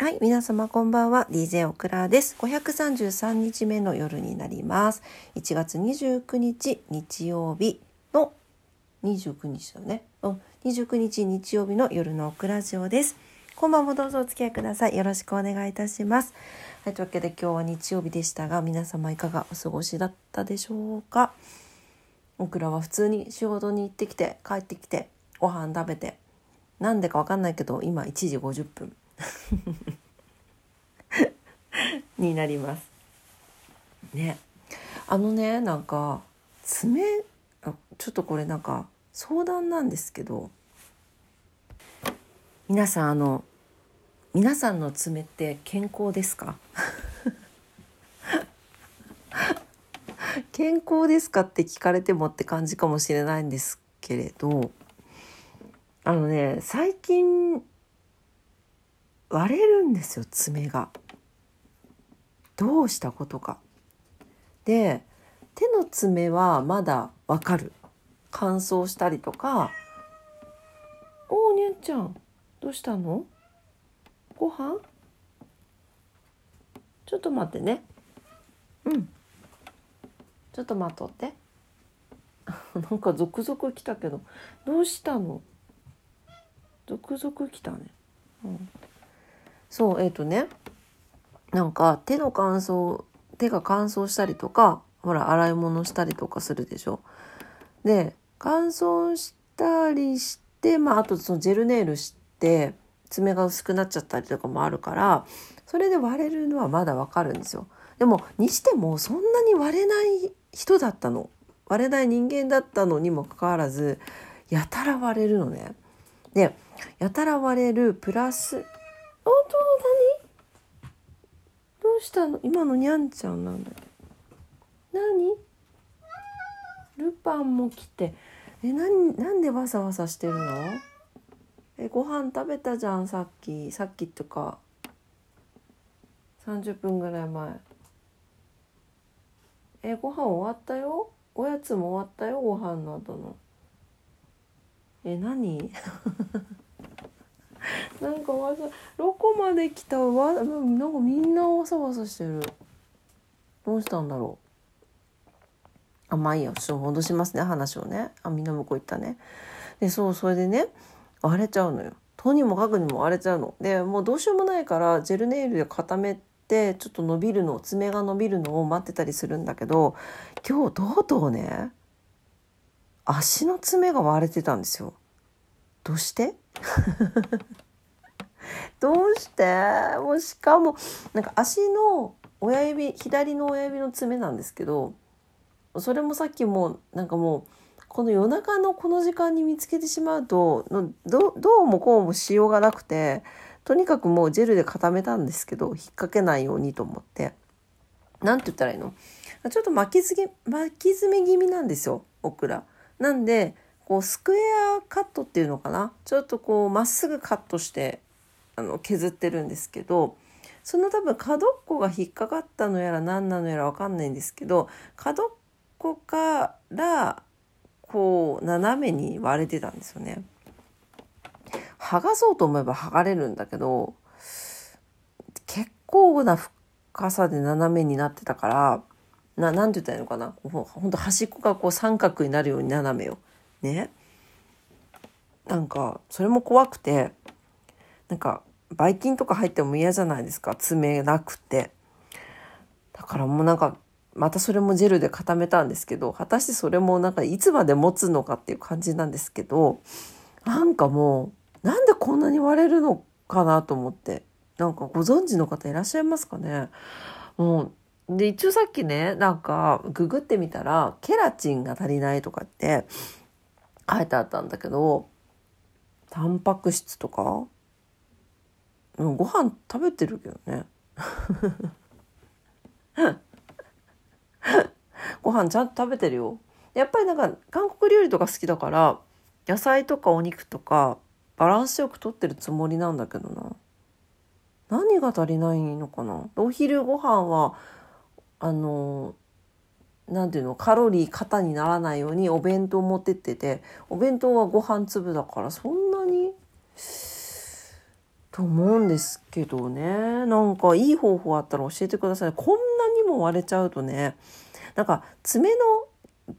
はい、皆様こんばんは。DJ オクラです。533日目の夜になります。1月29日日曜日の29日だね。うん、29日日曜日の夜のオクラジオです。今晩もどうぞお付き合いください。よろしくお願いいたします。はい、というわけで今日は日曜日でしたが、皆様いかがお過ごしだったでしょうか？オクラは普通に仕事に行ってきて帰ってきてご飯食べてなんでかわかんないけど今1時50分 になります。ね。あのねなんか爪ちょっとこれなんか相談なんですけど皆さんあの皆さんの爪って健康ですか？健康ですかって聞かれてもって感じかもしれないんですけれどあのね最近割れるんですよ爪が。どうしたことか。で手の爪はまだわかる。乾燥したりとか「おおにゃんちゃんどうしたの？ご飯？ちょっと待ってね。うん。ちょっと待っとって。なんか続々来たけど。どうしたの？続々来たね、そうえっ、ー、とね。なんか手の乾燥手が乾燥したりとかほら洗い物したりとかするでしょ。で乾燥したりしてまああとそのジェルネイルして爪が薄くなっちゃったりとかもあるからそれで割れるのはまだわかるんですよ。でもにしてもそんなに割れない人だったの。割れない人間だったのにもかかわらずやたら割れるのね。でやたら割れるプラス「本当何？どうしたの？今のにゃんちゃんなんだけど。何？ルパンも来て。え何なんでわさわさしてるの？えご飯食べたじゃんさっき。さっきとか30分ぐらい前。えご飯終わったよ？おやつも終わったよ？ご飯の後の。え何？なんかわざどこまで来たわなんかみんなわさわさしてる。どうしたんだろう。あまあいいやちょっと戻しますね話をね。あみんな向こう行ったね。でそうそれでね割れちゃうのよ。とにもかくにも割れちゃうの。でもうどうしようもないからジェルネイルで固めてちょっと伸びるの爪が伸びるのを待ってたりするんだけど今日とうとうね足の爪が割れてたんですよ。どうして？どうして？もうしかもなんか足の親指左の親指の爪なんですけどそれもさっきもなんかもうこの夜中のこの時間に見つけてしまうとどどうもこうもしようがなくてとにかくもうジェルで固めたんですけど引っ掛けないようにと思って。何て言ったらいいの？ちょっと巻き巻き爪気味なんですよオクラ。なんでこうスクエアカットっていうのかな？ちょっとこうまっすぐカットしてあの削ってるんですけどその多分角っこが引っかかったのやら何なのやら分かんないんですけど角っこからこう斜めに割れてたんですよね。剥がそうと思えば剥がれるんだけど結構な深さで斜めになってたからななんて言ったらいいのかな？ほんと端っこがこう三角になるように斜めよ。ね。なんかそれも怖くてなんかばい菌とか入っても嫌じゃないですか爪なくて。だからもうなんかまたそれもジェルで固めたんですけど果たしてそれもなんかいつまで持つのかっていう感じなんですけどなんかもうなんでこんなに割れるのかなと思ってなんかご存知の方いらっしゃいますかねもうで一応さっきねなんかググってみたらケラチンが足りないとかって書いてあったんだけどタンパク質とか？うんご飯食べてるけどね。ご飯ちゃんと食べてるよ。やっぱりなんか韓国料理とか好きだから野菜とかお肉とかバランスよくとってるつもりなんだけどな。何が足りないのかな？お昼ご飯はあのなんていうのカロリー過にならないようにお弁当持ってっててお弁当はご飯粒だからそんなにと思うんですけどね。なんかいい方法あったら教えてください。こんなにも割れちゃうとねなんか爪の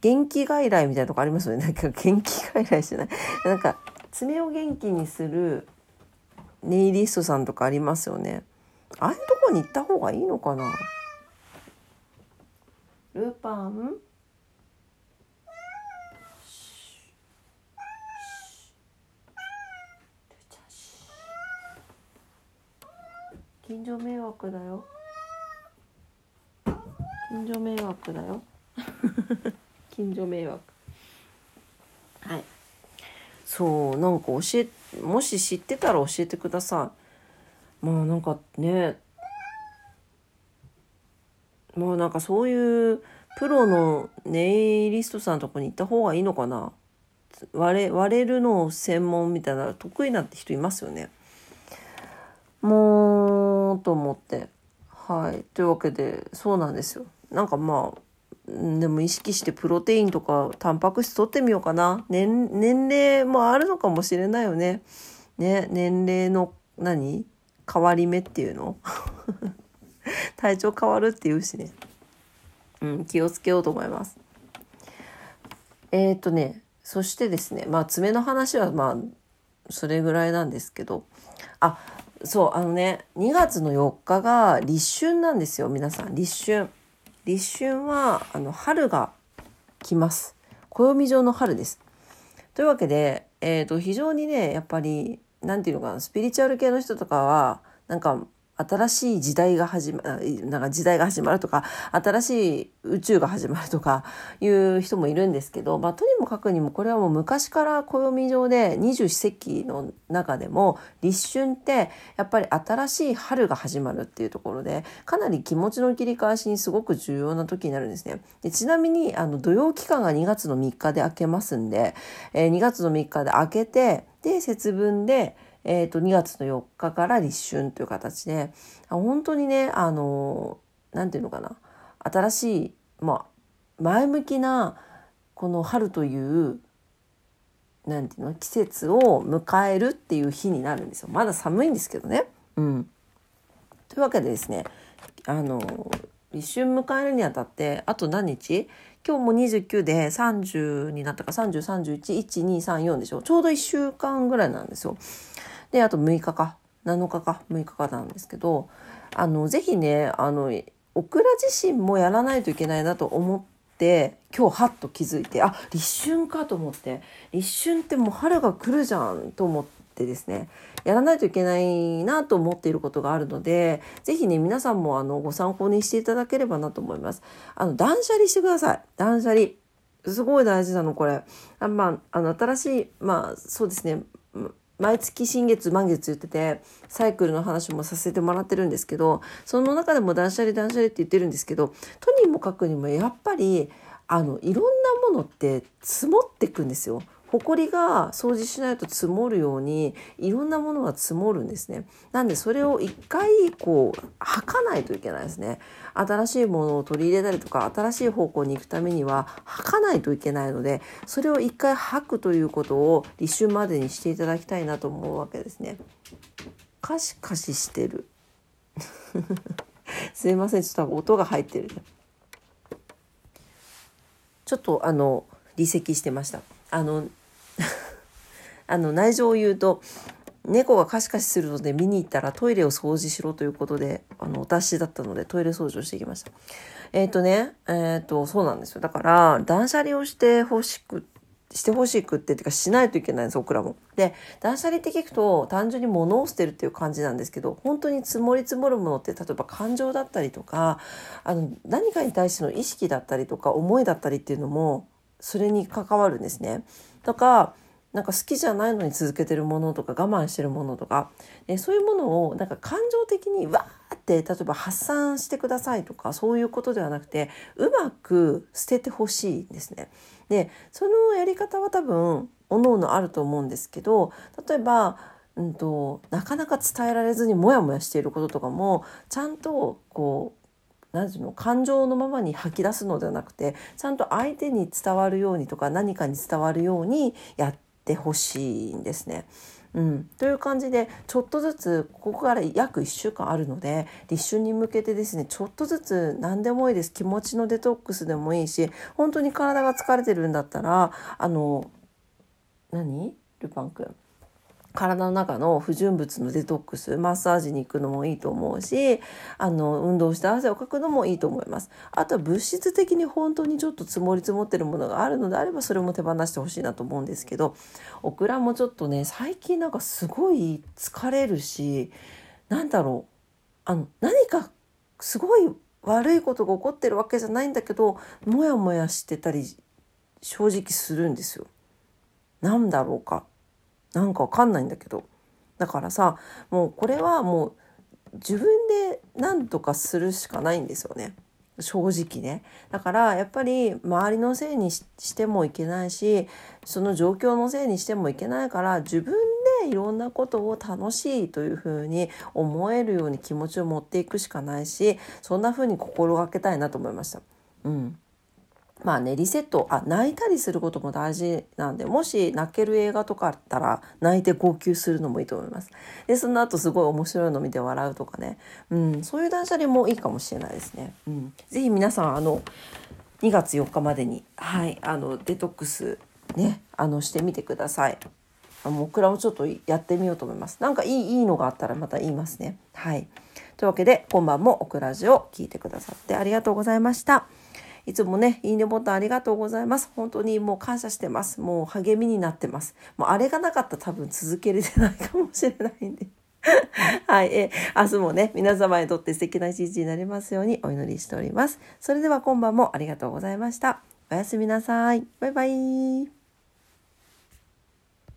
元気外来みたいなとこありますよね。なんか元気外来じゃない。なんか爪を元気にするネイリストさんとかありますよね。ああいうとこに行った方がいいのかな？ルパン近所迷惑だよ。近所迷惑だよ。近所迷惑。はい。そうなんか教えもし知ってたら教えてください。まあなんかねもうなんかそういうプロのネイリストさんのとこに行った方がいいのかな？割れ割れるの専門みたいな得意なって人いますよね。もうと思って。はい。というわけでそうなんですよ。なんかまあでも意識してプロテインとかタンパク質取ってみようかな。年年齢もあるのかもしれないよね。ね年齢の何？変わり目っていうの？体調変わるっていうしね。うん気をつけようと思います。えっ、ー、とねそしてですねまあ爪の話はまあそれぐらいなんですけど。あそうあのね2月の4日が立春なんですよ皆さん。立春。立春はあの春が来ます。暦上の春です。というわけで、えーと、非常にねやっぱり何て言うのかなスピリチュアル系の人とかはなんか新しい時代が始まる、なんか時代が始まるとか、新しい宇宙が始まるとかいう人もいるんですけど、まあ、とにもかくにもこれはもう昔から暦上で二十四節気の中でも立春ってやっぱり新しい春が始まるっていうところで、かなり気持ちの切り返しにすごく重要な時になるんですね。でちなみに、あの、土曜期間が2月の3日で明けますんで、えー、2月の3日で明けて、で、節分で、えー、と2月の4日から立春という形で本当にねあの何て言うのかな。新しい、まあ、前向きなこの春というなんていうの季節を迎えるっていう日になるんですよ。まだ寒いんですけどね。うん、というわけでですねあの立春迎えるにあたってあと何日？今日も29で30になったか30311234でしょ。ちょうど1週間ぐらいなんですよ。で、あと6日か、7日か、6日かなんですけど、あの、ぜひね、あの、オクラ自身もやらないといけないなと思って、今日はっと気づいて、あ、立春かと思って、立春ってもう春が来るじゃんと思って、ですねやらないといけないなと思っていることがあるので是非ね皆さんもあのご参考にしていただければなと思います。あの断捨離してください断捨離すごい大事なのこれあまああの新しいまあそうですね毎月新月満月言っててサイクルの話もさせてもらってるんですけどその中でも断捨離断捨離って言ってるんですけどとにもかくにもやっぱりあのいろんなものって積もってくんですよ。埃が掃除しないと積もるようにいろんなものが積もるんですね。なんでそれを一回こう吐かないといけないですね。新しいものを取り入れたりとか新しい方向に行くためには吐かないといけないのでそれを一回吐くということを立春までにしていただきたいなと思うわけですね。カシカシしてる。すいませんちょっと音が入ってる。ちょっとあの離席してました。あのあの内情を言うと猫がカシカシするので見に行ったらトイレを掃除しろということであのお達しだったのでトイレ掃除をしてきました。えっ、ー、とねえっ、ー、とそうなんですよだから断捨離をしてほしくしてほしくってってかしないといけないんです僕らも。で断捨離って聞くと単純に物を捨てるっていう感じなんですけど本当に積もり積もるものって例えば感情だったりとかあの何かに対しての意識だったりとか思いだったりっていうのもそれに関わるんですね。とかなんか好きじゃないのに続けてるものとか我慢してるものとか、えそういうものをなんか感情的にわーって例えば発散してくださいとかそういうことではなくてうまく捨ててほしいんですね。でそのやり方は多分おのおのあると思うんですけど例えばうんと、なかなか伝えられずにモヤモヤしていることとかもちゃんとこう何て言うの感情のままに吐き出すのではなくてちゃんと相手に伝わるようにとか何かに伝わるようにやってってほしいんですね。うん、という感じでちょっとずつここから約1週間あるので立春に向けてですねちょっとずつ何でもいいです。気持ちのデトックスでもいいし本当に体が疲れてるんだったらあの何？ルパン君。体の中の不純物のデトックスマッサージに行くのもいいと思うしあの運動して汗をかくのもいいと思いますあとは物質的に本当にちょっと積もり積もってるものがあるのであればそれも手放してほしいなと思うんですけどオクラもちょっとね最近なんかすごい疲れるしなんだろうあの何かすごい悪いことが起こってるわけじゃないんだけどモヤモヤしてたり正直するんですよ。なんだろうかなんかわかんないんだけど。だからさもうこれはもう自分で何とかするしかないんですよね。正直ね。だからやっぱり周りのせいにしてもいけないしその状況のせいにしてもいけないから自分でいろんなことを楽しいというふうに思えるように気持ちを持っていくしかないしそんなふうに心がけたいなと思いました。うん。まあね、リセット、あ、泣いたりすることも大事なんで、もし泣ける映画とかあったら、泣いて号泣するのもいいと思います。で、その後すごい面白いの見て笑うとかね。うん、そういう断捨離もいいかもしれないですね。うん。ぜひ皆さん、あの、2月4日までに、はい、あの、デトックス、ね、あの、してみてください。もう、クラもちょっとやってみようと思います。なんかいい、いいのがあったらまた言いますね。はい。というわけで、今晩もオクラジを聞いてくださってありがとうございました。いつもね、いいねボタンありがとうございます。本当にもう感謝してます。もう励みになってます。もうあれがなかったら多分続けれてないかもしれないんで。はい、え明日もね、皆様にとって素敵な一日になりますようにお祈りしております。それでは今晩もありがとうございました。おやすみなさい。バイバイ。